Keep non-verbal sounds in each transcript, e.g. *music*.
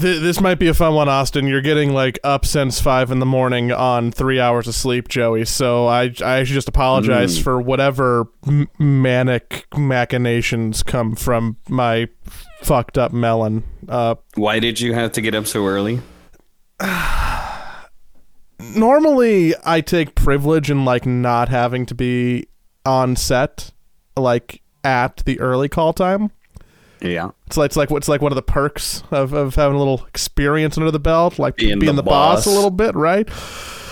Th- this might be a fun one, Austin. You're getting like up since five in the morning on three hours of sleep, Joey. So I I should just apologize Mm. for whatever m- manic machinations come from my fucked up melon. Uh, Why did you have to get up so early? *sighs* normally I take privilege in like not having to be on set, like at the early call time. Yeah. It's like it's like what's like one of the perks of, of having a little experience under the belt, like being, Being the, the boss. boss. a little bit, right?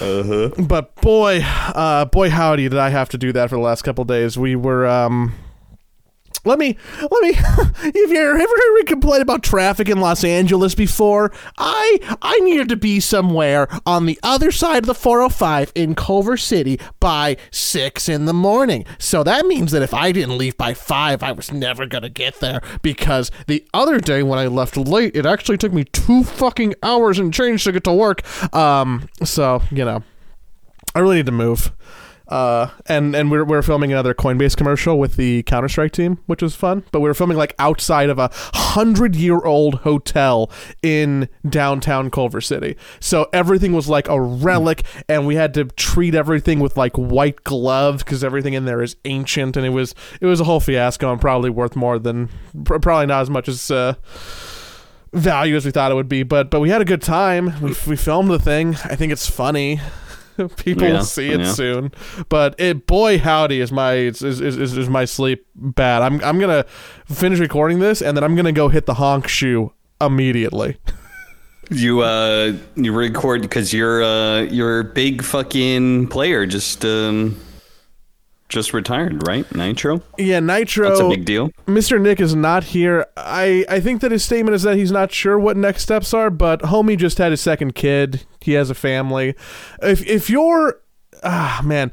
Uh-huh. But boy, uh, boy, howdy, did I have to do that for the last couple days. We were, um, let me, let me. *laughs* if you've ever heard me complain about traffic in Los Angeles before, I, I needed to be somewhere on the other side of the 405 in Culver City by six in the morning. So that means that if I didn't leave by five, I was never gonna get there. Because the other day when I left late, it actually took me two fucking hours and change to get to work. Um, so you know. I really need to move. Uh, and and we're, we're filming another Coinbase commercial with the Counter Strike team, which was fun. But we were filming like outside of a hundred year old hotel in downtown Culver City, so everything was like a relic, and we had to treat everything with like white gloves because everything in there is ancient, and it was it was a whole fiasco and probably worth more than pr- probably not as much as. Uh, value as we thought it would be but but we had a good time we, we filmed the thing i think it's funny *laughs* people Yeah, will see it yeah. soon. But it boy howdy is my is, is, is, is my sleep bad. I'm i'm gonna finish recording this and then i'm gonna go hit the honk shoe immediately. *laughs* You uh you record because you're uh you're a big fucking player. Just um just retired, right? Nitro? yeah nitro That's a big deal. Mr. Nick is not here. I, I think that his statement is that he's not sure what next steps are, but homie just had his second kid. He has a family. If if you're ah man,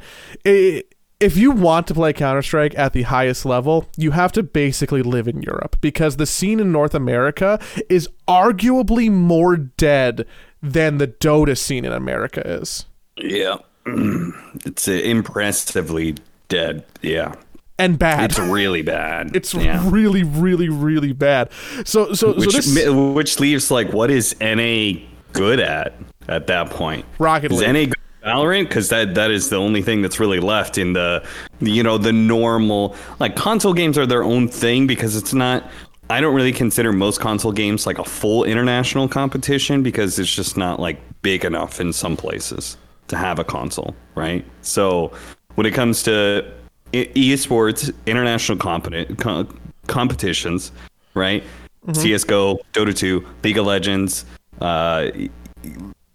if you want to play Counter Strike at the highest level, you have to basically live in Europe because the scene in North America is arguably more dead than the Dota scene in America is. Yeah. *clears throat* it's uh, impressively dead. Yeah. And bad. It's really bad. *laughs* It's yeah. really, really, really bad. So, so, which so this which leaves like what is NA good at at that point? Rocket League. Is. NA good at Valorant because that that is the only thing that's really left in the you know the normal like console games are their own thing because it's not. I don't really consider most console games like a full international competition because it's just not like big enough in some places to have a console, right? So when it comes to esports, international competent, co- competitions, right? CS:GO, Dota 2, League of Legends, uh,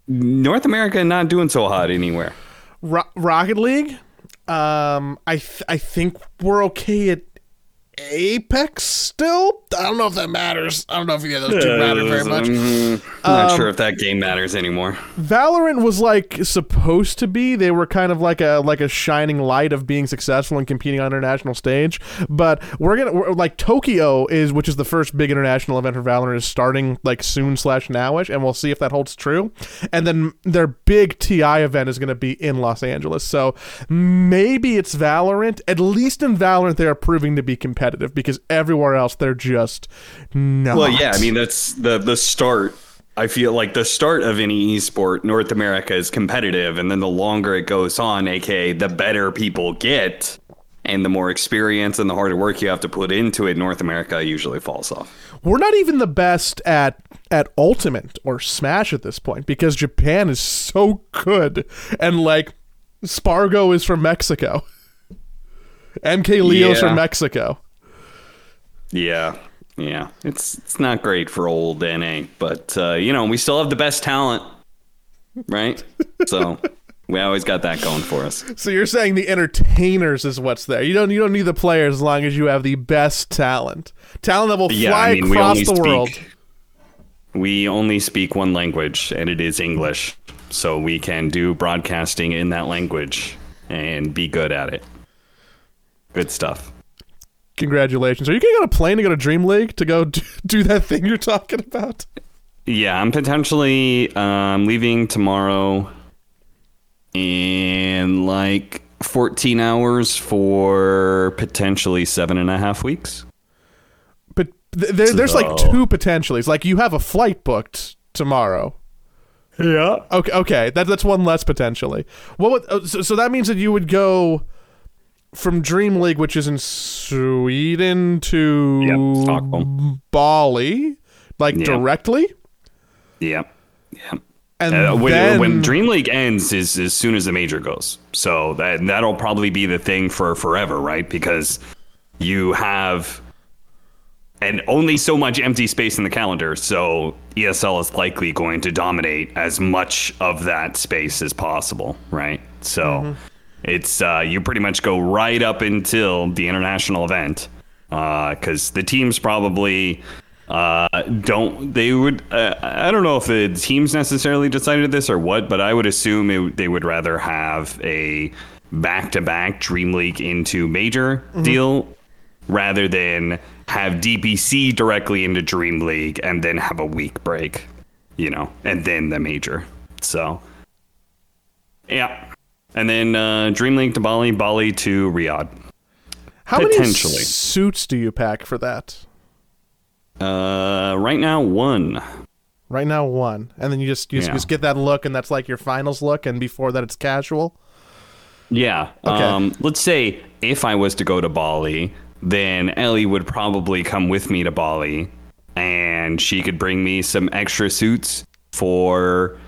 North America not doing so hot anywhere. Ro- Rocket League. Um, I th- I think we're okay at Apex still. I don't know if that matters. I don't know if either of those two matter very much. Mhm. not sure if that game matters anymore. Valorant was like supposed to be. They were kind of like a like a shining light of being successful and competing on international stage. But we're gonna we're, like Tokyo is, which is the first big international event for Valorant, is starting like soon slash nowish, and we'll see if that holds true. And then their big TI event is gonna be in Los Angeles. So maybe it's Valorant. At least in Valorant, they are proving to be competitive because everywhere else they're just not. Well, yeah, I mean that's the the start. I feel like the start of any esport, North America is competitive, and then the longer it goes on, aka the better people get, and the more experience and the harder work you have to put into it, North America usually falls off. we're not even the best at at ultimate or smash at this point because japan is so good and like spargo is from mexico mk leo's Yeah. from mexico Yeah, yeah, it's it's not great for old NA, but uh, you know we still have the best talent, right? *laughs* So we always got that going for us. so you're saying the entertainers is what's there you don't you don't need the players as long as you have the best talent talent that will Yeah, I mean we across only the speak world we only speak one language, and it is English. So we can do broadcasting in that language and be good at it. Good stuff. Congratulations are you getting on a plane to go to dream league to go *laughs* do, do that thing you're talking about Yeah, I'm potentially um, leaving tomorrow in like 14 hours for potentially seven and a half weeks. but Th- there, there's like two potentialities. Like you have a flight booked tomorrow. Yeah. Okay, okay, that, that's one less potentially. What would, oh, so, so that means that you would go from Dream League, which is in Sweden, to Yep, Stockholm. Bali, like Yeah. directly, Yeah. Yeah. and Uh, when, then when Dream League ends is as soon as the major goes. So that that'll probably be the thing for forever, right? Because you have and only so much empty space in the calendar. So ESL is likely going to dominate as much of that space as possible, right? So it's uh, you pretty much go right up until the international event because the teams probably uh, don't they would uh, I don't know if the teams necessarily decided this or what, but I would assume it, they would rather have a back-to-back Dream League into major deal rather than have DPC directly into Dream League and then have a week break, you know, and then the major. So, yeah. And then uh, Dream League to Bali, Bali to Riyadh. how many suits do you pack for that? Uh, right now, one. Right now, one, and then you just you just, Yeah. just get that look, and that's like your finals look, and before that, it's casual. Yeah. Okay. Um, let's say if I was to go to Bali, then Ellie would probably come with me to Bali and she could bring me some extra suits for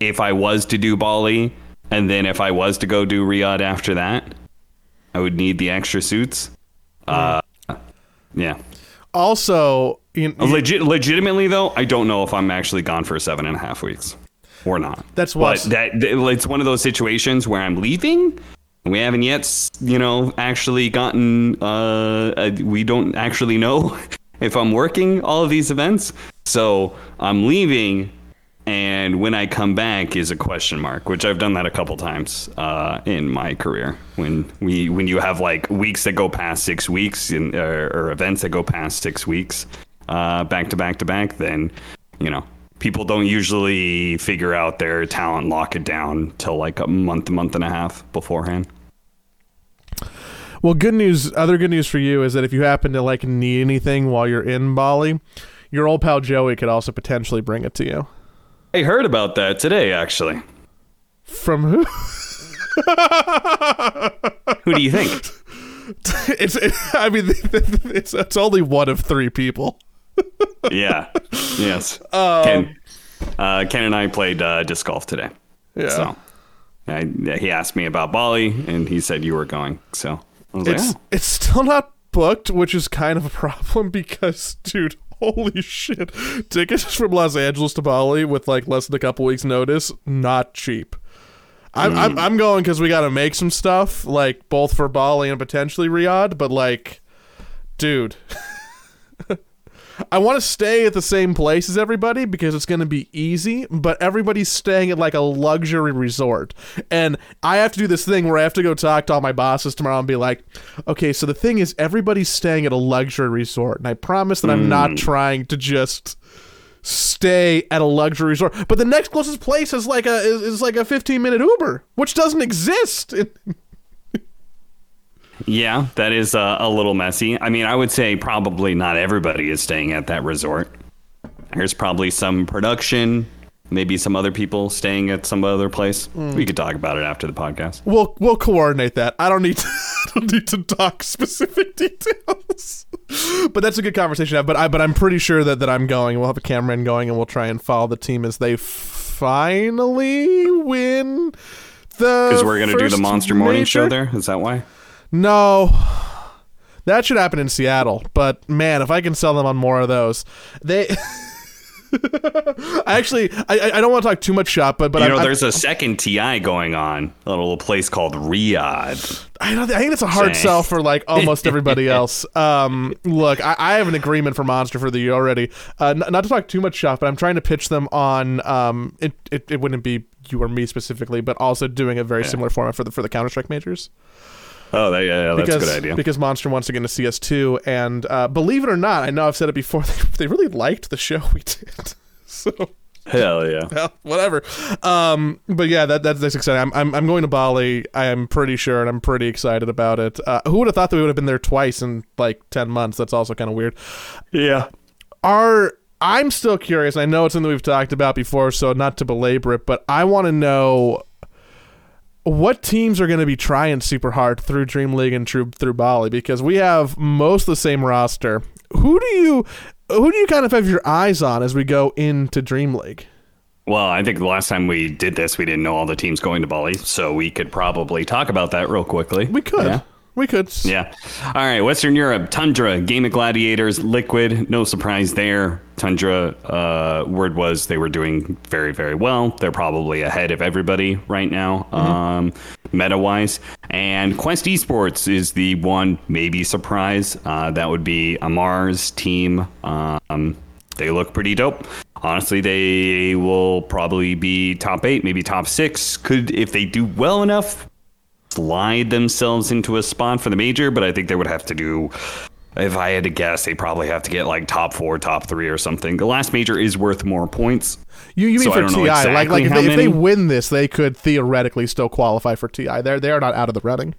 if I was to do Bali. And then if I was to go do Riyadh after that, I would need the extra suits. Uh, yeah. Also, you, Legit, legitimately though, I don't know if I'm actually gone for seven and a half weeks or not. That's what- that it's one of those situations where I'm leaving. and We haven't yet, you know, actually gotten. Uh, uh, we don't actually know *laughs* if I'm working all of these events, so I'm leaving. And when I come back is a question mark, which I've done that a couple times uh, in my career. When we when you have like weeks that go past six weeks, or, or events that go past six weeks, uh, back to back to back, then you know people don't usually figure out their talent, lock it down till like a month, month and a half beforehand. Well, good news. Other good news for you is that if you happen to like need anything while you're in Bali, your old pal Joey could also potentially bring it to you. I heard about that today, actually. From who? Who do you think? *laughs* it's. It, I mean, *laughs* it's it's only one of three people. *laughs* yeah. Yes. Ken. Uh, Ken and I played uh, disc golf today. Yeah. So I, he asked me about Bali, and he said you were going. So I was It's like, oh. it's still not booked, which is kind of a problem because, dude, holy shit, tickets *laughs* from Los Angeles to Bali with like less than a couple weeks' notice, not cheap. I'm I'm, hmm. I'm going because we got to make some stuff, like both for Bali and potentially Riyadh. But like, dude, *laughs* I want to stay at the same place as everybody because it's going to be easy, but everybody's staying at like a luxury resort. And I have to do this thing where I have to go talk to all my bosses tomorrow and be like, okay, so the thing is, everybody's staying at a luxury resort. And I promise that I'm not hmm. trying to just stay at a luxury resort. But the next closest place is like a is, is like a 15 minute Uber, which doesn't exist. Yeah, that is uh, a little messy. I mean, I would say probably not everybody is staying at that resort. There's probably some production, maybe some other people staying at some other place. We could talk about it after the podcast. We'll we'll coordinate that. I don't need to *laughs* I don't need to talk specific *laughs* details. but that's a good conversation to have. But I but I'm pretty sure that, that I'm going. We'll have a cameraman going and we'll try and follow the team as they finally win the Because we're going to do the Monster Morning major. Show there. Is that why? No. That should happen in Seattle. But man, if I can sell them on more of those. They *laughs* I actually I, I don't want to talk too much shop, but but you know, I'm- there's a second TI going on, a little place called Riyadh. I don't. I think it's a hard Say. sell for like almost *laughs* everybody else. Um, look, I, I have an agreement for Monster for the year already. Uh, n- not to talk too much shop, but I'm trying to pitch them on. Um, it, it, it wouldn't be you or me specifically, but also doing a very similar format for the for the Counter Strike majors. Oh, that, yeah, yeah, that's because, a good idea. Because Monster wants to get into CS2, and uh, believe it or not, I know I've said it before. *laughs* They, they really liked the show we did. *laughs* So Hell yeah. *laughs* well, whatever. Um, but yeah, that, that's that's exciting. I'm, I'm I'm going to Bali. I am pretty sure, and I'm pretty excited about it. Uh, who would have thought that we would have been there twice in like ten months? That's also kind of weird. Yeah. Are I'm still curious. I know it's something we've talked about before, so not to belabor it, but I want to know what teams are going to be trying super hard through Dream League and through through Bali because we have most of the same roster. Who do you who do you kind of have your eyes on as we go into Dream League? Well, I think the last time we did this, we didn't know all the teams going to Bali, so we could probably talk about that real quickly. We could. Yeah. We could. Yeah. All right. Western Europe, Tundra, Gaimin Gladiators, Liquid. No surprise there. Tundra, uh, word was they were doing very, very well. They're probably ahead of everybody right now, um, meta wise. And Quest Esports is the one maybe surprise. Uh, that would be Amar's team. Um, they look pretty dope. Honestly, they will probably be top eight, maybe top six. Could, if they do well enough, slide themselves into a spot for the major, but I think they would have to do. If I had to guess, they probably have to get like top four, top three, or something. The last major is worth more points. You, you mean So for TI? know like, like if they, if they win this, they could theoretically still qualify for TI. They're they're not out of the running.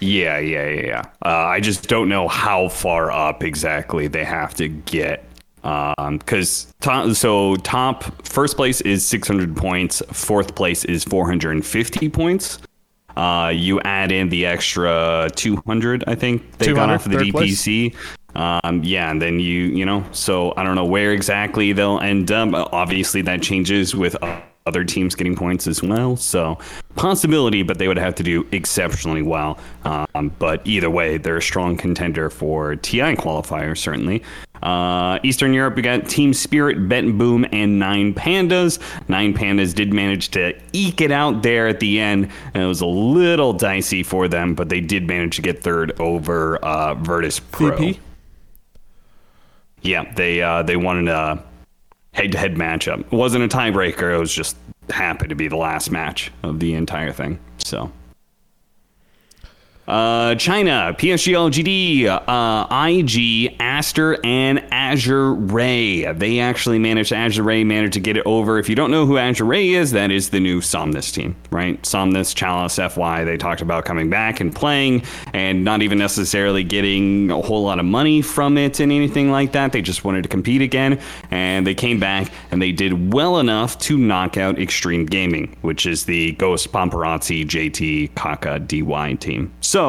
Yeah, yeah, yeah, yeah. Uh, I just don't know how far up exactly they have to get. Because top, so top first place is 600 points, fourth place is 450 points. Uh, you add in the extra 200, I think they got 200, off of the place? DPC. Um, yeah, and then you, you know, so I don't know where exactly they'll end up. Obviously, that changes with uh, other teams getting points as well. So possibility, but they would have to do exceptionally well. Um, but either way, they're a strong contender for TI qualifiers, certainly. Uh, Eastern Europe, we got Team Spirit, Bet and Boom, and Nine Pandas. Nine Pandas did manage to eke it out there at the end, and it was a little dicey for them, but they did manage to get third over uh, Virtus Pro. VP? Yeah, they uh, they won a head-to-head matchup. It wasn't a tiebreaker. It was just happened to be the last match of the entire thing. So. Uh, China, PSG LGD, uh, IG, Aster, and Azure Ray. They actually managed, Azure Ray managed to get it over. If you don't know who Azure Ray is, that is the new Somnus team, right? Somnus, Chalice, FY, they talked about coming back and playing and not even necessarily getting a whole lot of money from it and anything like that. They just wanted to compete again. And they came back and they did well enough to knock out Xtreme Gaming, which is the Ghost Paparazzi JT Kaka DY team. So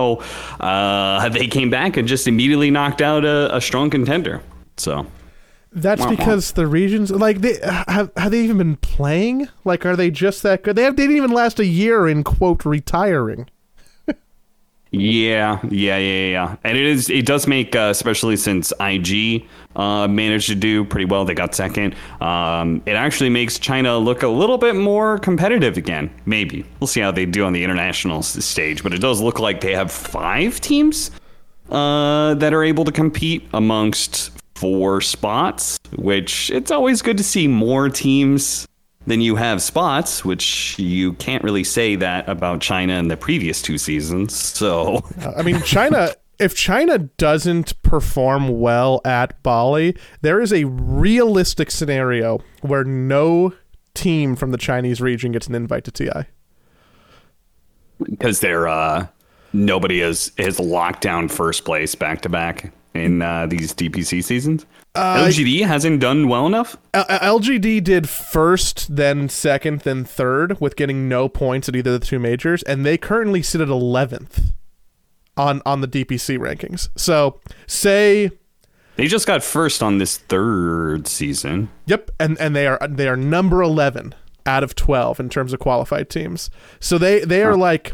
uh, they came back and just immediately knocked out a, a strong contender. So That's because the regions like they have have they even been playing? Like are they just that good? They have they didn't even last a year in quote retiring. Yeah, yeah, yeah, yeah. And it is it does make uh, especially since IG uh, managed to do pretty well. They got second. Um, it actually makes China look a little bit more competitive again. Maybe we'll see how they do on the international stage. But it does look like they have five teams uh, that are able to compete amongst four spots, which it's always good to see more teams than you have spots, which you can't really say that about China in the previous two seasons. So, I mean China *laughs* if China doesn't perform well at Bali, there is a realistic scenario where no team from the Chinese region gets an invite to TI. because they're uh, nobody has has locked down first place back to back in uh, these DPC seasons. LGD hasn't done well enough. L- LGD did first, then second, then third, with getting no points at either of the two majors, and they currently sit at eleventh on on the DPC rankings. So say, They just got first on this third season. yep, and and they are they are number eleven out of twelve in terms of qualified teams. So they they are like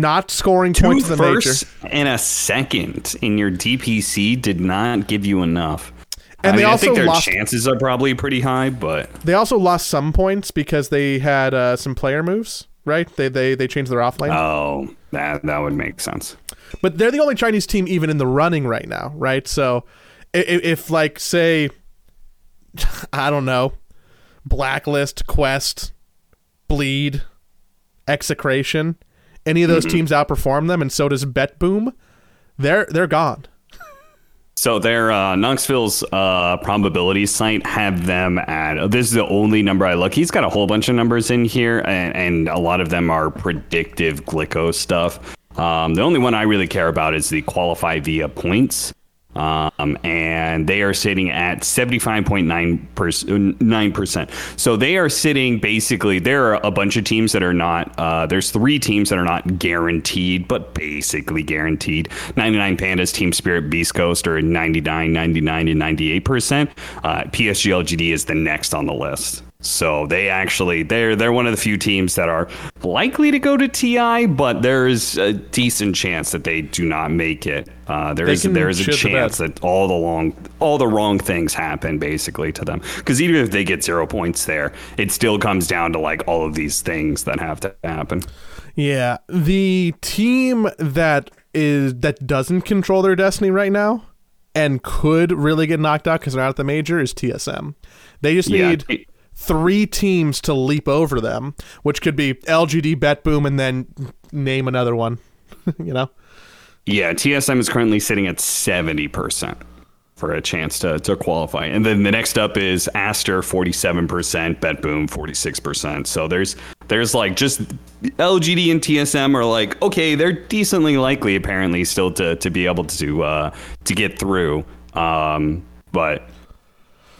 not scoring Two points in the and a second in your DPC did not give you enough. And I they mean, I also think their lost- chances are probably pretty high, but They also lost some points because they had uh, some player moves. Right? They they they changed their offlane. oh, that that would make sense. but they're the only Chinese team even in the running right now, right? So if, if like say *laughs* I don't know, Blacklist, Quest, Bleed, Execration, any of those teams outperform them, and so does Bet Boom, they're they're gone. So their uh, Noxville's uh, probability site have them at. This is the only number I look. He's got a whole bunch of numbers in here, and, and a lot of them are predictive Glicko stuff. Um, the only one I really care about is the qualify via points. Um, and they are sitting at 75.9 percent. So they are sitting basically. There are a bunch of teams that are not. Uh, there's three teams that are not guaranteed, but basically guaranteed. 99 Pandas, Team Spirit, Beast Coast are 99, 99, and 98 percent. Uh, PSG LGD is the next on the list. So they actually they're they're one of the few teams that are likely to go to TI, but there's a decent chance that they do not make it. Uh, there is there is a chance that all the long all the wrong things happen basically to them. Because even if they get zero points there, it still comes down to like all of these things that have to happen. Yeah, the team that is that doesn't control their destiny right now and could really get knocked out because they're not at the major is TSM. They just Yeah, need t- three teams to leap over them, which could be LGD, Bet Boom, and then name another one. *laughs* you know, Yeah, TSM is currently sitting at 70% for a chance to, to qualify. And then the next up is Aster 47%, BetBoom 46%. So there's there's like just LGD and TSM are like okay, they're decently likely apparently still to to be able to uh to get through. Um but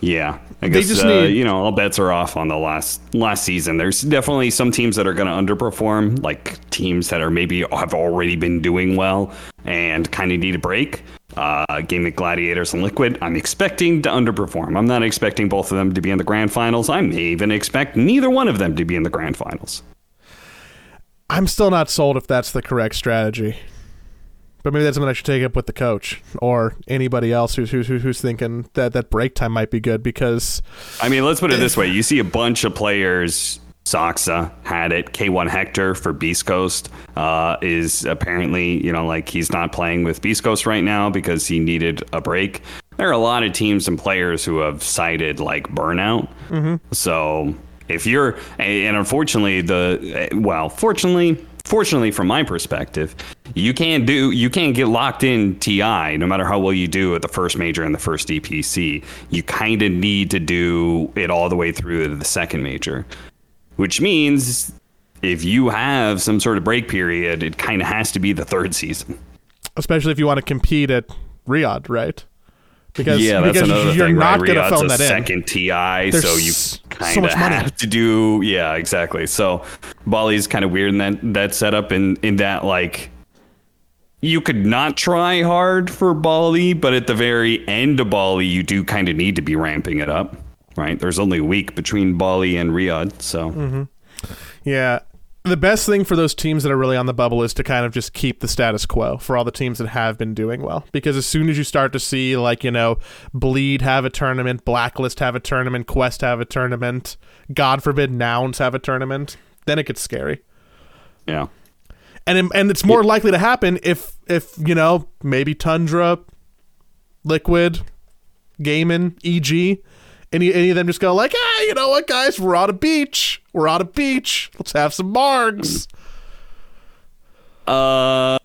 yeah, I They guess just uh, need- you know all bets are off on the last last season. There's definitely some teams that are going to underperform, like teams that are maybe have already been doing well and kind of need a break. Uh, Gaimin Gladiators and Liquid, I'm expecting to underperform. I'm not expecting both of them to be in the grand finals. I may even expect neither one of them to be in the grand finals. I'm still not sold if that's the correct strategy. But maybe that's something I should take up with the coach or anybody else who's who's who's thinking that that break time might be good because I mean, let's put it this way: you see a bunch of players. Soxa had it. K1 Hector for Beast Coast uh, is apparently, you know, like he's not playing with Beast Coast right now because he needed a break. There are a lot of teams and players who have cited like burnout. So if you're, and unfortunately, the well, fortunately, fortunately from my perspective, you can't do, you can't get locked in TI no matter how well you do at the first major and the first DPC. You kind of need to do it all the way through to the second major, which means if you have some sort of break period, it kind of has to be the third season. especially if you want to compete at Riyadh, right? Because yeah, that's because another you're thing. not right? going to a that in. second TI, There's so you so kind of money. have to do. Yeah, exactly. So Bali's kind of weird in that that setup, in in that like you could not try hard for Bali, but at the very end of Bali, you do kind of need to be ramping it up. Right? There's only a week between Bali and Riyadh, so Mm-hmm. Yeah. The best thing for those teams that are really on the bubble is to kind of just keep the status quo for all the teams that have been doing well. Because as soon as you start to see, like, you know, Bleed have a tournament, Blacklist have a tournament, Quest have a tournament, God forbid Nouns have a tournament, then it gets scary. yeah. And it- and it's more likely to happen if if, you know, maybe Tundra, Liquid, Gaimin, EG, any any of them just go like, ah, you know what, guys, we're on a beach. We're on a beach. Let's have some margs. Uh,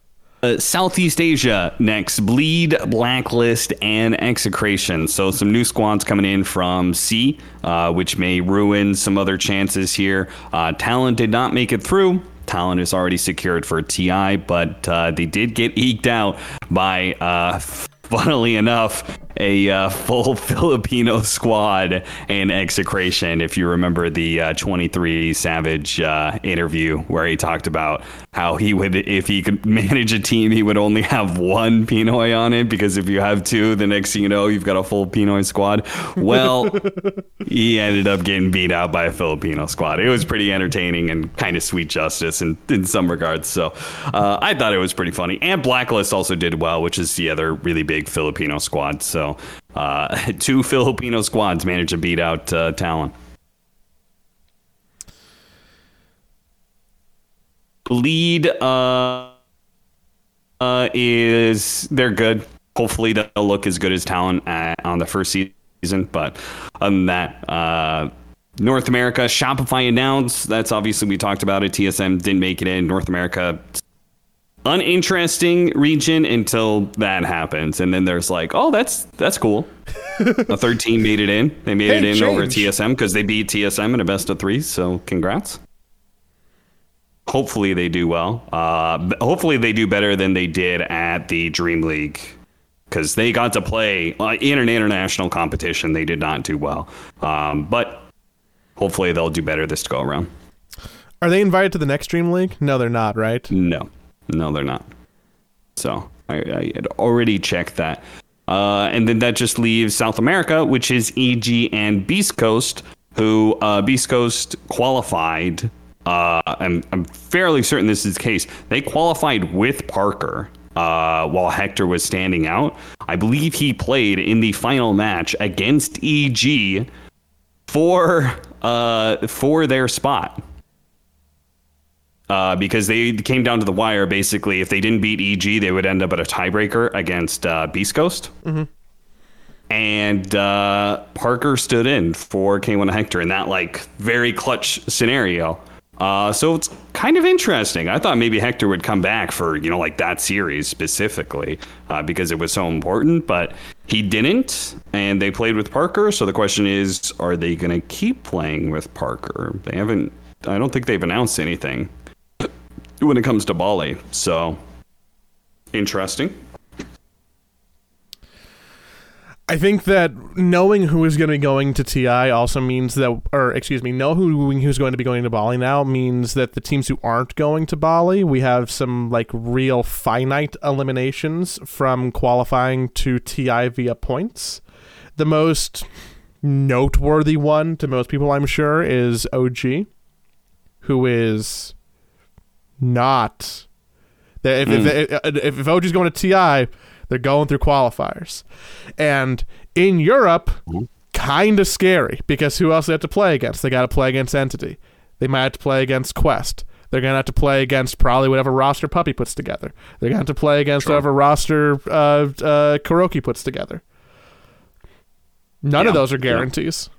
uh, Southeast Asia next. Bleed, Blacklist, and Execration. So some new squads coming in from C, uh, which may ruin some other chances here. Uh, Talon did not make it through. Talon is already secured for TI, but uh, they did get eked out by, uh, *laughs* funnily enough, a uh, full *laughs* Filipino squad and execration. If you remember the uh, 23 Savage uh, interview where he talked about how he would, if he could manage a team, he would only have one Pinoy on it because if you have two, the next thing you know, you've got a full Pinoy squad. Well, *laughs* he ended up getting beat out by a Filipino squad. It was pretty entertaining and kind of sweet justice in, in some regards. So uh, I thought it was pretty funny. And Blacklist also did well, which is the other really big Filipino squad. So uh, *laughs* two Filipino squads managed to beat out uh, Talon. Lead uh, uh, is they're good. Hopefully they'll look as good as Talon uh, on the first season. But other than that, uh, North America Shopify announced. That's obviously we talked about it. TSM didn't make it in. North America uninteresting region until that happens, and then there's like, oh, that's that's cool. *laughs* a third team made it in. They made Hey, it in over. TSM because they beat TSM in a best of three. So congrats. Hopefully they do well. Uh, hopefully they do better than they did at the Dream League because they got to play uh, in an international competition. They did not do well, um, but hopefully they'll do better this go around. Are they invited to the next Dream League? No, they're not, right? No, no, they're not. So I, I had already checked that. Uh, and then that just leaves South America, which is EG and Beast Coast, who uh, Beast Coast qualified. Uh, I'm, I'm fairly certain this is the case. They qualified with Parker uh, while Hector was standing out. I believe he played in the final match against EG for uh, for their spot uh, because they came down to the wire. Basically, if they didn't beat EG, they would end up at a tiebreaker against uh, Beast Coast. And uh, Parker stood in for K1 Hector in that like very clutch scenario. Uh, so it's kind of interesting. I thought maybe Hector would come back for you know like that series specifically uh, because it was so important, but he didn't, and they played with Parker. So the question is, are they going to keep playing with Parker? They haven't. I don't think they've announced anything when it comes to Bali. So interesting. I think that knowing who is going to be going to TI also means that, or excuse me, know who who's going to be going to Bali now means that the teams who aren't going to Bali, we have some like real finite eliminations from qualifying to TI via points. The most noteworthy one to most people, I'm sure, is OG, who is not. Hmm. If, if, if, if OG's going to TI, they're going through qualifiers. And in Europe, kind of scary because who else they have to play against? They got to play against Entity. They might have to play against Quest. They're going to have to play against probably whatever roster Puppey puts together. They're going to have to play against Sure. whatever roster uh, uh, KuroKy puts together. None of those are yeah. guarantees.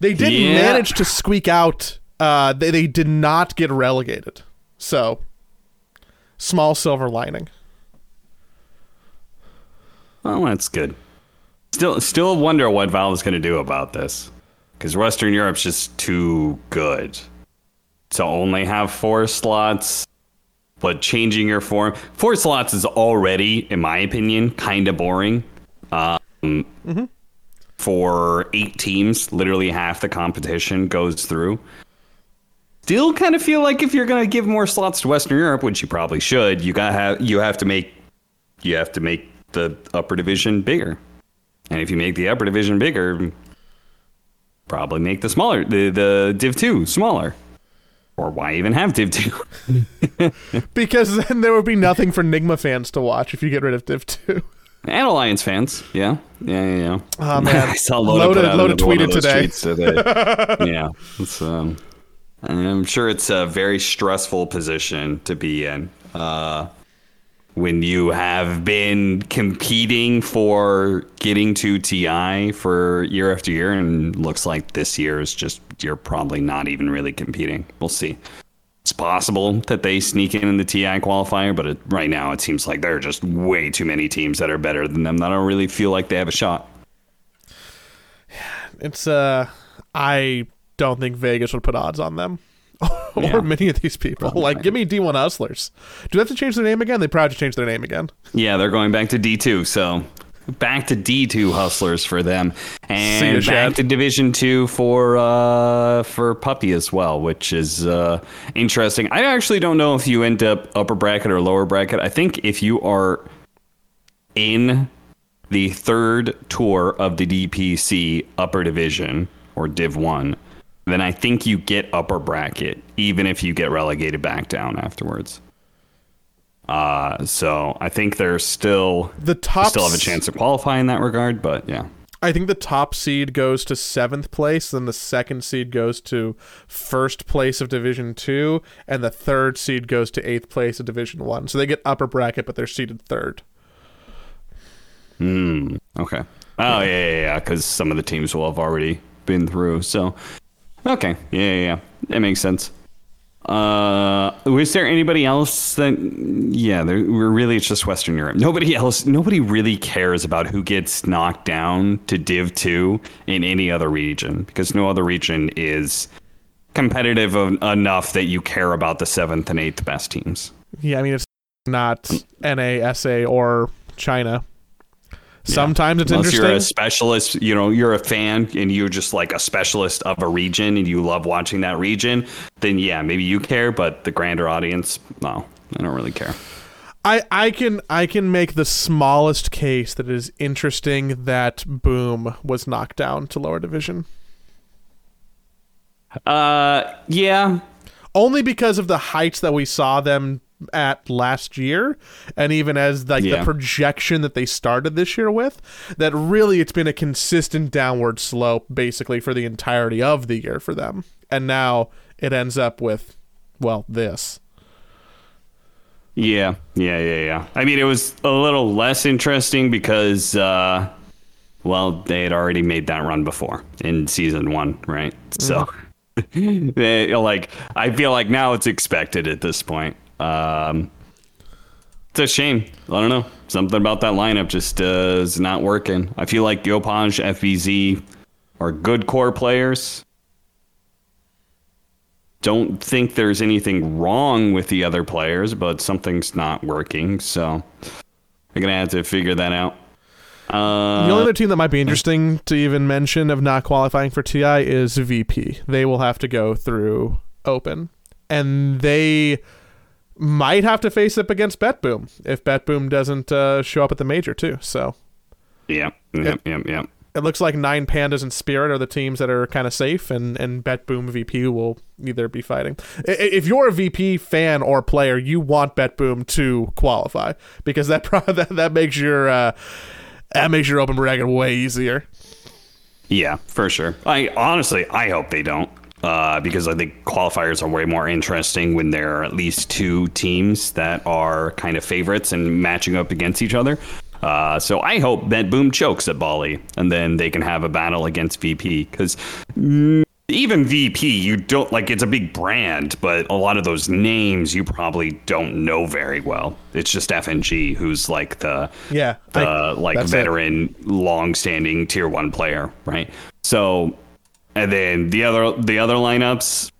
They did Yeah. manage to squeak out. Uh, they, they did not get relegated. So, small silver lining. Well, that's good. Still, still wonder what Valve is going to do about this, because Western Europe's just too good to only have four slots. But changing your form, four slots is already, in my opinion, kind of boring. Um, For eight teams, literally half the competition goes through. Still, kind of feel like if you're going to give more slots to Western Europe, which you probably should, you got have you have to make you have to make the upper division bigger. And if you make the upper division bigger, probably make the smaller the, the Div 2 smaller. Or why even have Div 2? *laughs* Because then there would be nothing for Nigma fans to watch if you get rid of Div 2. and Alliance fans. Yeah. Yeah, yeah, yeah. Oh, man. *laughs* I saw Loda, Loda- Loda of tweeted today. today. *laughs* yeah. It's, um, I'm sure it's a very stressful position to be in. Uh, when you have been competing for getting to TI for year after year, and looks like this year is just you're probably not even really competing. We'll see. It's possible that they sneak in in the TI qualifier, but it, right now it seems like there are just way too many teams that are better than them that don't really feel like they have a shot. It's, uh, I don't think Vegas would put odds on them. *laughs* or Yeah. many of these people. Like, give me D1 Hustlers. Do they have to change their name again? They probably have to change their name again. Yeah, they're going back to D2, so back to D2 hustlers for them, and ya, back to Division Two for uh, for Puppey as well, which is uh, interesting. I actually don't know if you end up upper bracket or lower bracket. I think if you are in the third tour of the DPC upper division or Div One, then I think you get upper bracket, even if you get relegated back down afterwards. Uh, so I think there's still The top still have a chance to qualify in that regard, but yeah. I think the top seed goes to seventh place, then the second seed goes to first place of Division Two, and the third seed goes to eighth place of Division One. So they get upper bracket, but they're seeded third. Hmm. Okay. Oh yeah, yeah, yeah. Because some of the teams will have already been through. So, okay. Yeah, yeah, yeah. That makes sense. Uh, was there anybody else that? Yeah, there, we're really it's just Western Europe. Nobody else. Nobody really cares about who gets knocked down to Div Two in any other region because no other region is competitive enough that you care about the seventh and eighth best teams. Yeah, I mean it's not NA, SA, or China. Sometimes it's Unless interesting. you're a specialist, you know, you're a fan and you're just like a specialist of a region and you love watching that region, then yeah, maybe you care, but the grander audience, no, I don't really care. I, I can I can make the smallest case that it is interesting that Boom was knocked down to lower division. Uh, yeah, Only because of the heights that we saw them at last year and even as like the projection that they started this year with that really it's been a consistent downward slope basically for the entirety of the year for them and now it ends up with well this yeah, yeah, yeah, yeah. I mean, it was a little less interesting because, uh, well, they had already made that run before in season one, right? So, *laughs* they, like, I feel like now it's expected at this point. Um, it's a shame. I don't know. Something about that lineup just uh, is not working. I feel like Yopaj, FBZ are good core players. Don't think there's anything wrong with the other players, but something's not working. So we're gonna have to figure that out. Uh, the only other team that might be interesting to even mention of not qualifying for TI is VP. They will have to go through Open, and they might have to face up against BetBoom if BetBoom doesn't uh, show up at the major too. So yeah, yep, yep, yep. it looks like Nine Pandas and Spirit are the teams that are kind of safe, and and BetBoom VP will either be fighting. If you're a VP fan or player, you want BetBoom to qualify because that *laughs* pro- that, that makes your uh, that makes your open bracket way easier. Yeah, for sure. I honestly, I hope they don't, uh, because I think qualifiers are way more interesting when there are at least two teams that are kind of favorites and matching up against each other. Uh, so I hope that Boom chokes at Bali, and then they can have a battle against VP because. Even VP, you don't like it's a big brand, but a lot of those names you probably don't know very well. It's just FNG who's like the Yeah, the I- like that's it. veteran, long-standing tier one player, right? So, and then the other the other lineups,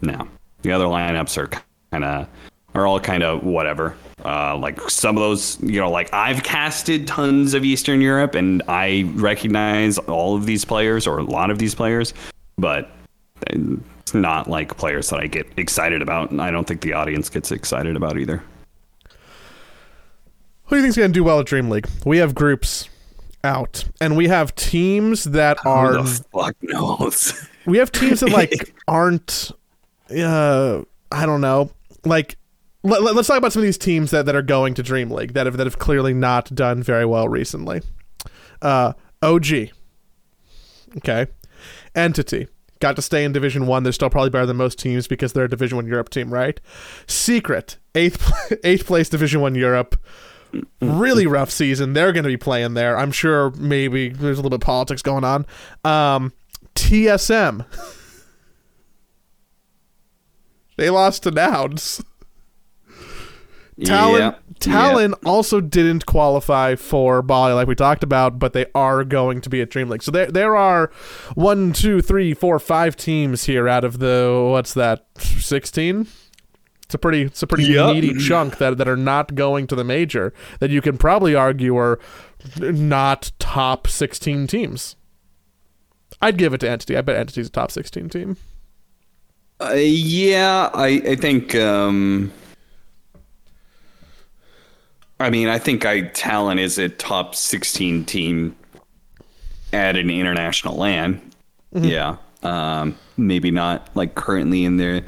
no, the other lineups are kind of are all kind of whatever. Uh, like some of those, you know, like I've casted tons of Eastern Europe, and I recognize all of these players or a lot of these players, but it's not like players that I get excited about, and I don't think the audience gets excited about either. Who do you think's going to do well at Dream League? We have groups out, and we have teams that are Who the fuck knows? *laughs* we have teams that like *laughs* aren't uh i don't know. Like let, us talk about some of these teams that, that are going to dream league that have that have clearly not done very well recently. Uh og okay. Entity. Got to stay in division one. They're still probably better than most teams because they're a division one europe team right? Secret. Eighth *laughs* eighth place division one europe really rough season they're going to be playing there i'm sure maybe there's a little bit of politics going on um TSM. *laughs* they lost to Nouns. Talon, Yeah. Talon also didn't qualify for Bali like we talked about, but they are going to be at Dream League. So there there are one, two, three, four, five teams here out of the what's that, sixteen? It's a pretty it's a pretty Yep. meaty chunk that that are not going to the major that you can probably argue are not top sixteen teams. I'd give it to Entity. I bet Entity's a top 16 team. Uh, yeah, I I think. Um, I mean, I think I Talon is a top sixteen team at an international land. Yeah, um, maybe not like currently in there.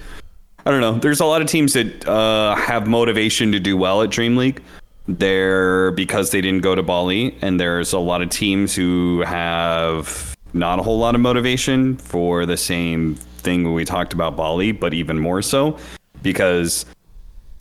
I don't know. There's a lot of teams that uh, have motivation to do well at Dream League. They're because they didn't go to Bali, and there's a lot of teams who have not a whole lot of motivation for the same thing we talked about Bali, but even more so because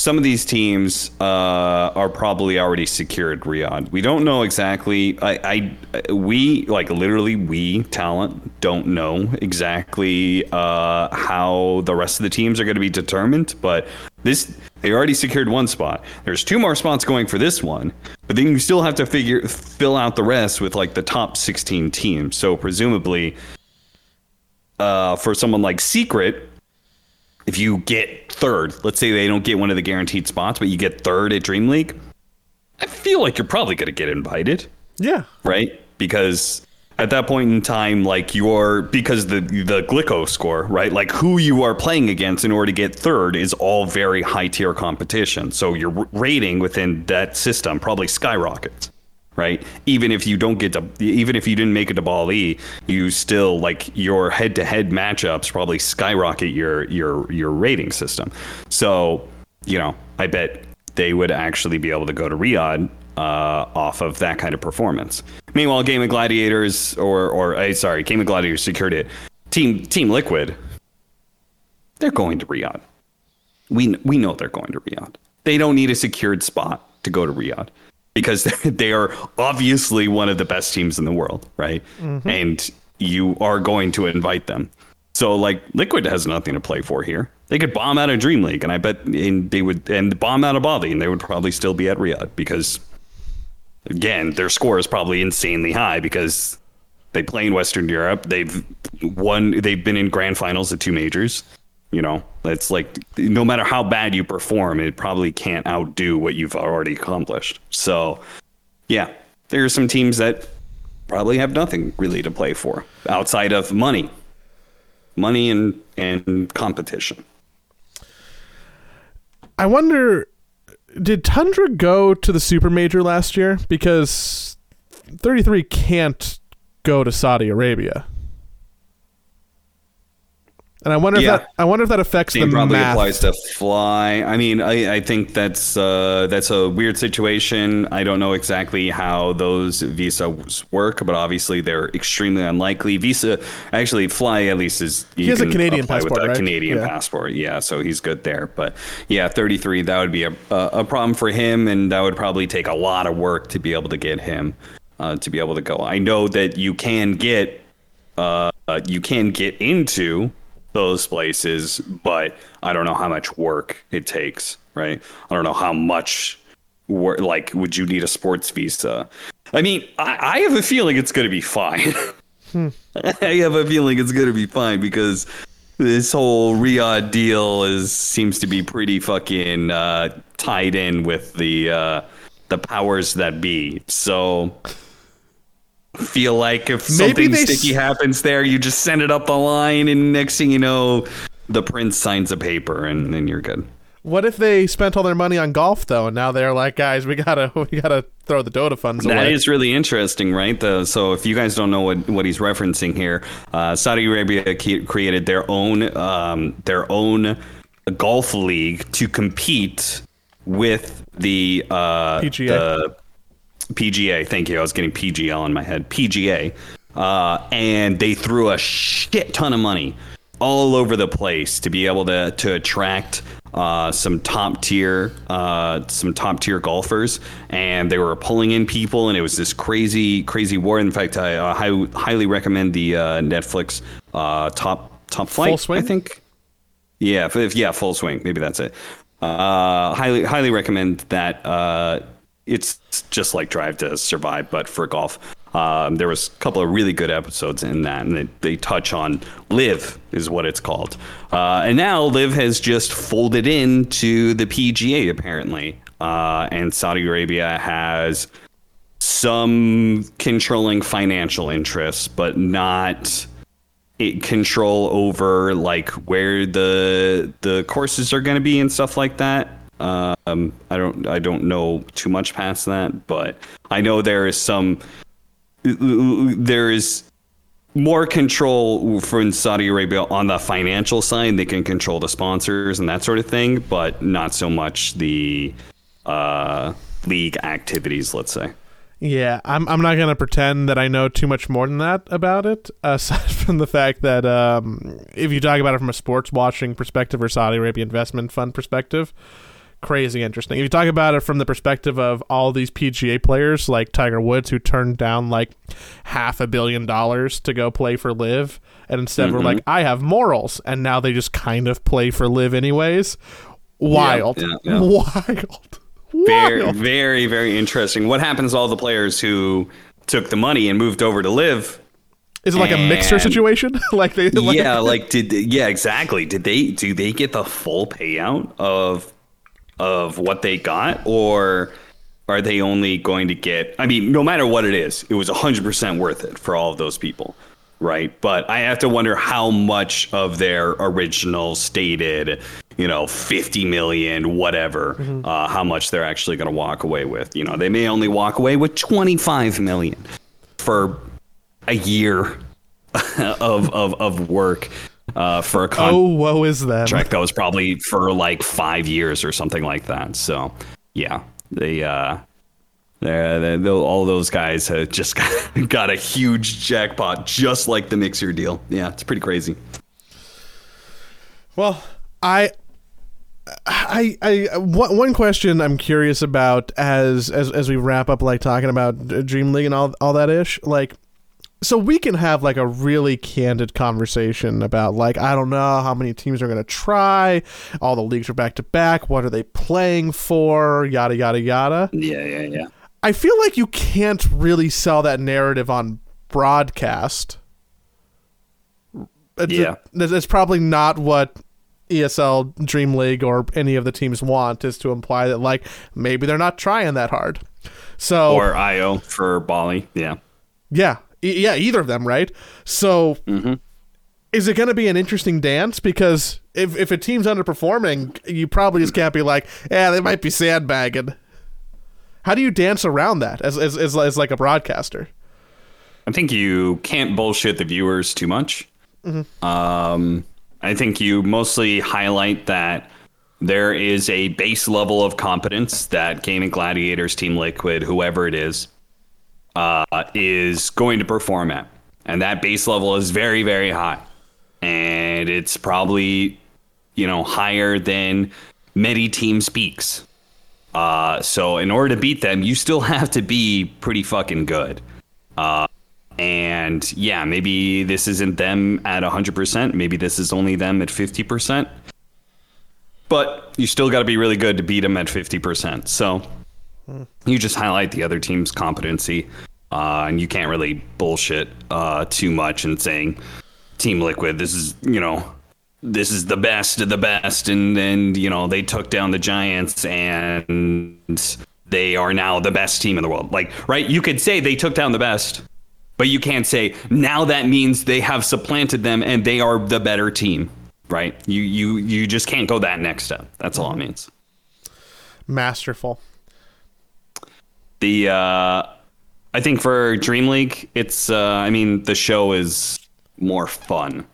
some of these teams uh, are probably already secured Riyadh. We don't know exactly. I, I, we like literally we talent don't know exactly uh, how the rest of the teams are going to be determined. But this they already secured one spot. There's two more spots going for this one, but then you still have to figure fill out the rest with like the top 16 teams. So presumably, uh, for someone like Secret if you get third, let's say they don't get one of the guaranteed spots, but you get third at Dream League, I feel like you're probably going to get invited. Yeah. Right? Because at that point in time, like you're because the the Glicko score, right? Like who you are playing against in order to get third is all very high tier competition. So your rating within that system probably skyrockets right? Even if you don't get to, even if you didn't make it to Ball E, you still like your head-to-head matchups probably skyrocket your your your rating system. So, you know, I bet they would actually be able to go to Riyadh uh, off of that kind of performance. Meanwhile, Gaimin Gladiators or or uh, sorry, Gaimin Gladiators secured it. Team Team Liquid, they're going to Riyadh. We we know they're going to Riyadh. They don't need a secured spot to go to Riyadh because *laughs* they are obviously one of the best teams in the world, right? Mm-hmm. And you are going to invite them. So like Liquid has nothing to play for here. They could bomb out of Dream League, and I bet and they would and bomb out of Bali, and they would probably still be at Riyadh because again, their score is probably insanely high because they play in Western Europe. They've won. They've been in grand finals at two majors. You know, it's like no matter how bad you perform, it probably can't outdo what you've already accomplished. So, yeah, there are some teams that probably have nothing really to play for outside of money, money and and competition. I wonder, did Tundra go to the super major last year? Because 33 can't go to Saudi Arabia. And I wonder yeah. if that I wonder if that affects Same the probably math. applies to fly. I mean, I, I think that's uh, that's a weird situation. I don't know exactly how those visas work, but obviously they're extremely unlikely. Visa actually fly at least is he has a Canadian passport, with a right? Canadian yeah. passport. Yeah, so he's good there. But yeah, 33 that would be a a problem for him, and that would probably take a lot of work to be able to get him uh, to be able to go. I know that you can get uh, you can get into those places, but I don't know how much work it takes, right? I don't know how much work, like, would you need a sports visa? I mean, I, I have a feeling it's going to be fine. *laughs* Hmm. I have a feeling it's going to be fine because this whole Riyadh deal is seems to be pretty fucking uh, tied in with the uh, the powers that be. So feel like if something sticky s- happens there, you just send it up the line, and next thing you know, the prince signs a paper, and then you're good. What if they spent all their money on golf though, and now they're like, guys, we gotta *laughs* we gotta throw the Dota funds away. That is really interesting, right? The, so if you guys don't know what, what he's referencing here, uh, Saudi Arabia created their own um, their own golf league to compete with the uh, PGA. The, PGA. Thank you. I was getting PGL in my head. PGA. Uh, and they threw a shit ton of money all over the place to be able to to attract uh, some top tier uh, some top tier golfers, and they were pulling in people, and it was this crazy crazy war. In fact, I uh, high, highly recommend the uh, Netflix uh, top top flight. I think. Yeah, if, yeah, full swing. Maybe that's it. Uh, highly highly recommend that it's just like Drive to Survive, but for golf. Um, there was a couple of really good episodes in that, and they, they touch on LIV is what it's called. Uh, and now LIV has just folded into the PGA apparently, uh, and Saudi Arabia has some controlling financial interests, but not control over like where the the courses are going to be and stuff like that. Um, I don't I don't know too much past that, but I know there is some there is more control for Saudi Arabia on the financial side. They can control the sponsors and that sort of thing, but not so much the uh, league activities. Let's say. Yeah, I'm. I'm not gonna pretend that I know too much more than that about it. *laughs* Aside from the fact that um, if you talk about it from a sports watching perspective or Saudi Arabia investment fund perspective, crazy interesting. If you talk about it from the perspective of all these PGA players like Tiger Woods who turned down like half a billion dollars to go play for LIV and instead Mm-hmm. were like I have morals and now they just kind of play for LIV anyways. Wild. yeah, yeah. Wild. Very, Wild. very, very interesting. What happens to all the players who took the money and moved over to LIV? Is it like a mixer situation? *laughs* like they like, yeah, like did yeah, exactly. Did they do they get the full payout of of what they got or are they only going to get I mean, no matter what it is, it was 100% worth it for all of those people, right? But I have to wonder how much of their original stated, you know, 50 million whatever, uh, how much they're actually going to walk away with. You know, they may only walk away with 25 million for a year *laughs* of of of work uh, for a contract Oh, woe is them. that was probably for like five years or something like that. So yeah, they uh, they'll- all those guys have just got, *laughs* got a huge jackpot, just like the Mixer deal. Yeah, it's pretty crazy. Well, I, I, I, one question I'm curious about as as as we wrap up, like talking about Dream League and all all that ish, like. So we can have like a really candid conversation about like I don't know how many teams are going to try. All the leagues are back to back. What are they playing for? Yada yada yada. Yeah, yeah, yeah. I feel like you can't really sell that narrative on broadcast. It's, Yeah. it's it's probably not what ESL, Dream League, or any of the teams want is to imply that like maybe they're not trying that hard. So Or IO for Bali. Yeah. yeah, e- yeah, either of them, right? So is it going to be an interesting dance? Because if if a team's underperforming, you probably just can't be like, yeah, they might be sandbagging. How do you dance around that as as as, as like a broadcaster? I think you can't bullshit the viewers too much. Um, I think you mostly highlight that there is a base level of competence that Gaimin Gladiators, Team Liquid, whoever it is, uh, is going to perform at. And that base level is very, very high. And it's probably, you know, higher than many teams' peaks. Uh, so in order to beat them, you still *laughs* have to be pretty fucking good. Uh, and yeah, maybe this isn't them at 100%. Maybe this is only them at 50%. But you still got to be really good to beat them at 50%. So you just highlight the other team's competency. Uh, and you can't really bullshit uh, too much in saying Team Liquid, this is, you know, this is the best of the best. And then, you know, they took down the Giants and they are now the best team in the world. Like, right? You could say they took down the best, but you can't say now that means they have supplanted them and they are the better team, right? You you you just can't go that next step. That's all it means. Masterful. The uh, I think for Dream League, it's uh, I mean the show is more fun,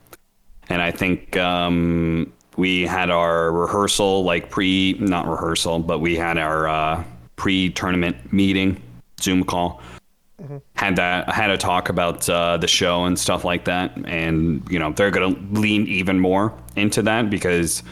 and I think um, we had our rehearsal like pre not rehearsal, but we had our uh, pre tournament meeting Zoom call. Had that had a talk about uh, the show and stuff like that, and you know they're gonna lean even more into that because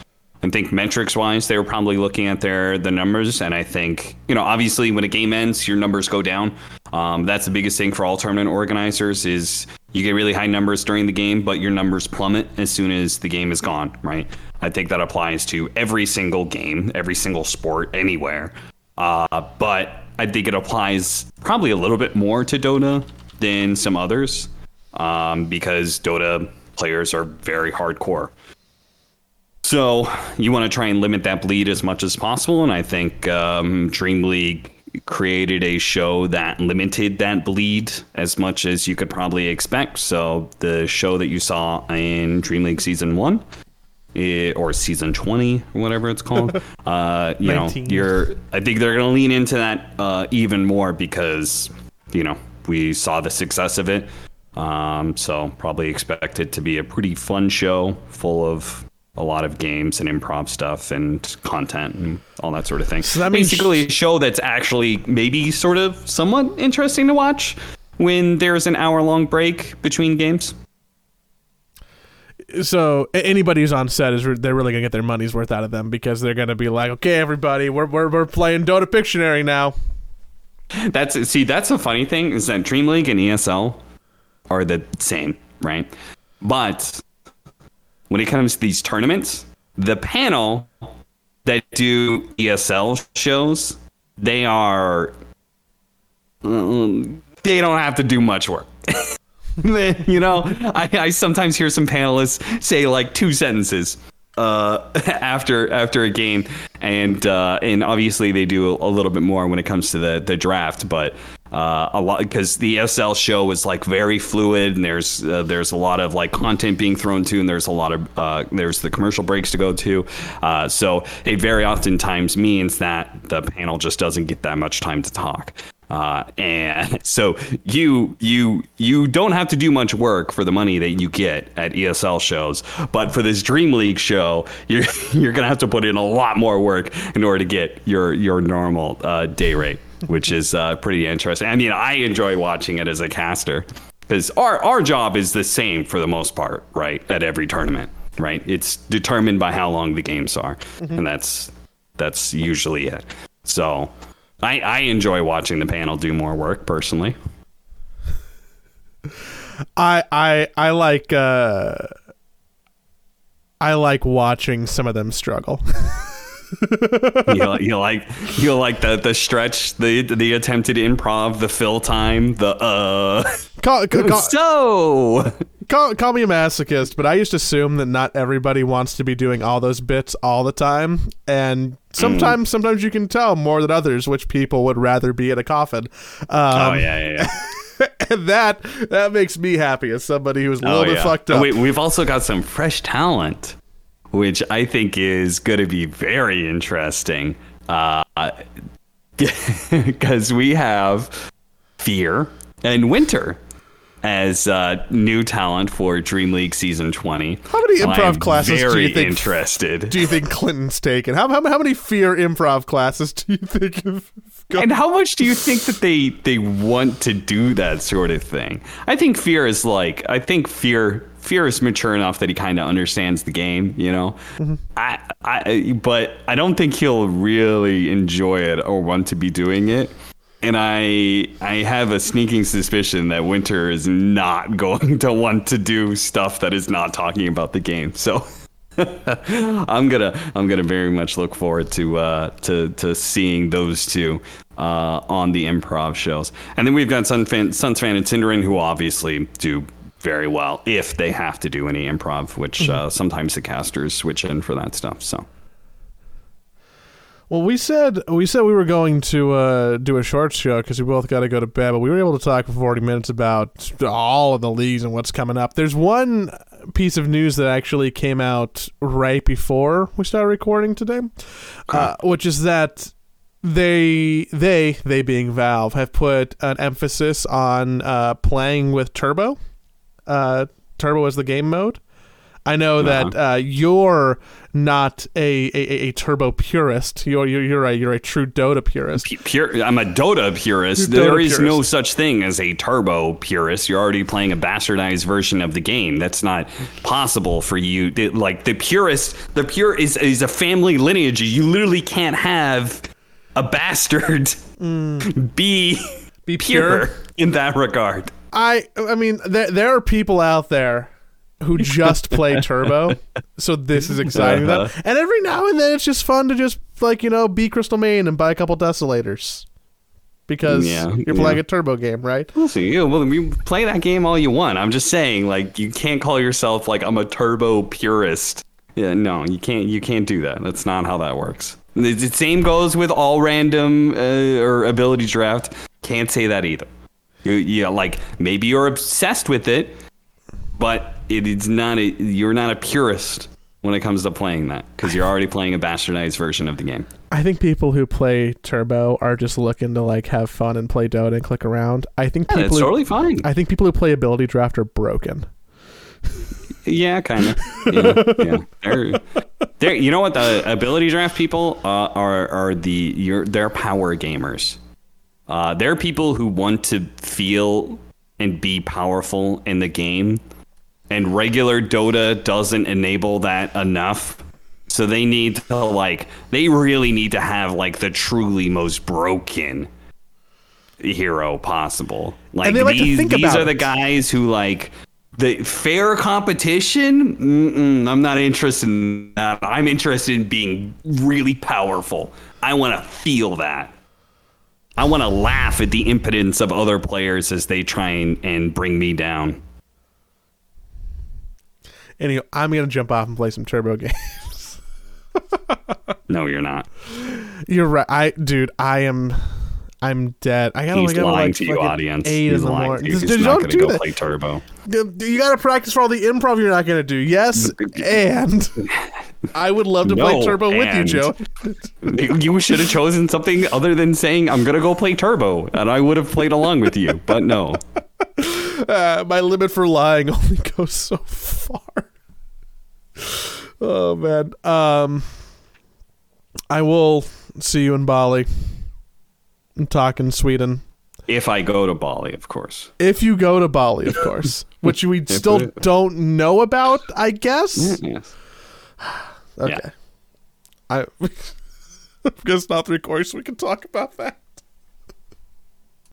I think metrics wise, they were probably looking at their the numbers, and I think you know obviously when a game ends, your numbers go down. Um, that's the biggest thing for all tournament organizers is you get really high numbers during the game, but your numbers plummet as soon as the game is gone. Right? I think that applies to every single game, every single sport, anywhere. Uh, but I think it applies probably a little bit more to Dota than some others um, because Dota players are very hardcore. So you want to try and limit that bleed as much as possible, and I think um, Dream League created a show that limited that bleed as much as you could probably expect. So the show that you saw in Dream League season one, eh, or season twenty, or whatever it's called, *laughs* uh, you know, you're. I think they're going to lean into that uh, even more because you know we saw the success of it. Um, so probably expect it to be a pretty fun show full of a lot of games and improv stuff and content and all that sort of thing. So that means- basically a show that's actually maybe sort of somewhat interesting to watch when there's an hour long break between games. so anybody who's on set is re- they're really gonna get their money's worth out of them because they're gonna be like, okay, everybody, we're we're, we're playing Dota Pictionary now. That's see, that's a funny thing is that Dream League and ESL are the same, right? But when it comes to these tournaments, the panel that do ESL shows, they are um, they don't have to do much work. *laughs* you know, I, I sometimes hear some panelists say like two sentences uh, *laughs* after after a game, and uh, and obviously they do a little bit more when it comes to the the draft, but uh, a lot because the ESL show is like very fluid, and there's uh, there's a lot of like content being thrown to, and there's a lot of uh, there's the commercial breaks to go to, uh, so it very oftentimes means that the panel just doesn't get that much time to talk. Uh, and *laughs* so you you you don't have to do much work for the money that you get at ESL shows, but for this Dream League show, *laughs* you're you're gonna have to put in a lot more work in order to get your your normal uh, day rate, which is uh, pretty interesting. I mean, I enjoy watching it as a caster because our our job is the same for the most part, right? At every tournament, right? It's determined by how long the games are, and that's that's usually it. So. I, I enjoy watching the panel do more work personally. I I I like uh I like watching some of them struggle. *laughs* you, you like you like the the stretch, the the attempted improv, the fill time, the uh. call, call, *laughs* so call, call me a masochist, but I just assume that not everybody wants to be doing all those bits all the time, and sometimes sometimes you can tell more than others which people would rather be in a coffin. Um, oh yeah, yeah. yeah. *laughs* and that that makes me happy as somebody who's a little oh, bit yeah. fucked up. We, we've also got some fresh talent, which I think is going to be very interesting. *laughs* Because we have Fear and Winter as uh, new talent for Dream League Season 20. How many improv classes do you think- interested. do you think Clinton's taken? How, how, how many fear improv classes do you think? And how much do you think that they they want to do that sort of thing? I think Fear is like I think Fear Fear is mature enough that he kind of understands the game, you know. I I but I don't think he'll really enjoy it or want to be doing it. And I I have a sneaking suspicion that Winter is not *laughs* going to want to do stuff that is not talking about the game. So *laughs* I'm gonna I'm gonna very much look forward to uh, to to seeing those two uh, on the improv shows, and then we've got Sunfan, Sunsfan and SyndereN, who obviously do very well if they have to do any improv, which uh, sometimes the casters switch in for that stuff. So Well, we said we said we were going to uh, do a short show because we both got to go to bed, but we were able to talk for forty minutes about all of the leagues and what's coming up. There's one piece of news that actually came out right before we started recording today, uh, which is that they they they being Valve have put an emphasis on uh, playing with Turbo. Uh, Turbo is the game mode. I know that uh, you're not a, a, a turbo purist. You're, you're you're a you're a true Dota purist. Pu- pure, I'm a Dota purist. Dota There is no such thing as a turbo purist. You're already playing a bastardized version of the game. That's not possible for you. Like the purist, the pure is is a family lineage. You literally can't have a bastard *laughs* be Be pure pure. in that regard. I I mean there there are people out there who *laughs* just play turbo, so this is exciting. Uh-huh. And every now and then it's just fun to just like you know be Crystal Main and buy a couple desolators because Yeah, you're playing yeah. a turbo game, right? We'll see. Yeah, well, you play that game all you want. I'm just saying, like, you can't call yourself like I'm a turbo purist. Yeah, no, you can't. You can't do that. That's not how that works. The, the same goes with all random uh, or ability draft. Can't say that either. You, you like maybe you're obsessed with it, but it is not. A, you're not a purist when it comes to playing that because you're already playing a bastardized version of the game. I think people who play turbo are just looking to like have fun and play Dota and click around. I think Yeah, people who, totally fine. I think people who play ability draft are broken. Yeah, kind of. Yeah, yeah. They're, they're, you know what? The ability draft people uh, are are the you're, they're power gamers. Uh, they're people who want to feel and be powerful in the game, and regular Dota doesn't enable that enough. So they need to like they really need to have like the truly most broken hero possible. Like, they like to these think these are the guys who like the fair competition. Mm-mm, I'm not interested in that. I'm interested in being really powerful. I want to feel that. I want to laugh at the impotence of other players as they try and, and bring me down. Anyway, I'm gonna jump off and play some turbo *laughs* games. No, you're not. You're right, I dude. I am. I'm dead. I gotta. He's gotta lying like to you, audience. Eight He's in the lying morning. to you. He's not going to go that. play Turbo. You gotta practice for all the improv you're not gonna do. Yes, *laughs* and *laughs* I would love to play turbo with you, Joe. *laughs* You should have chosen something other than saying, I'm going to go play Turbo, and I would have played along with you. But no. *laughs* Uh, my limit for lying *laughs* only goes so far. Oh man. Um, I will see you in Bali. I'm talking Sweden. If I go to Bali, of course. If you go to Bali, of course, which we still don't know about, I guess. Yes. *sighs* *sighs* *sighs* Okay. I. *laughs* I'm gonna stop the we can talk about that.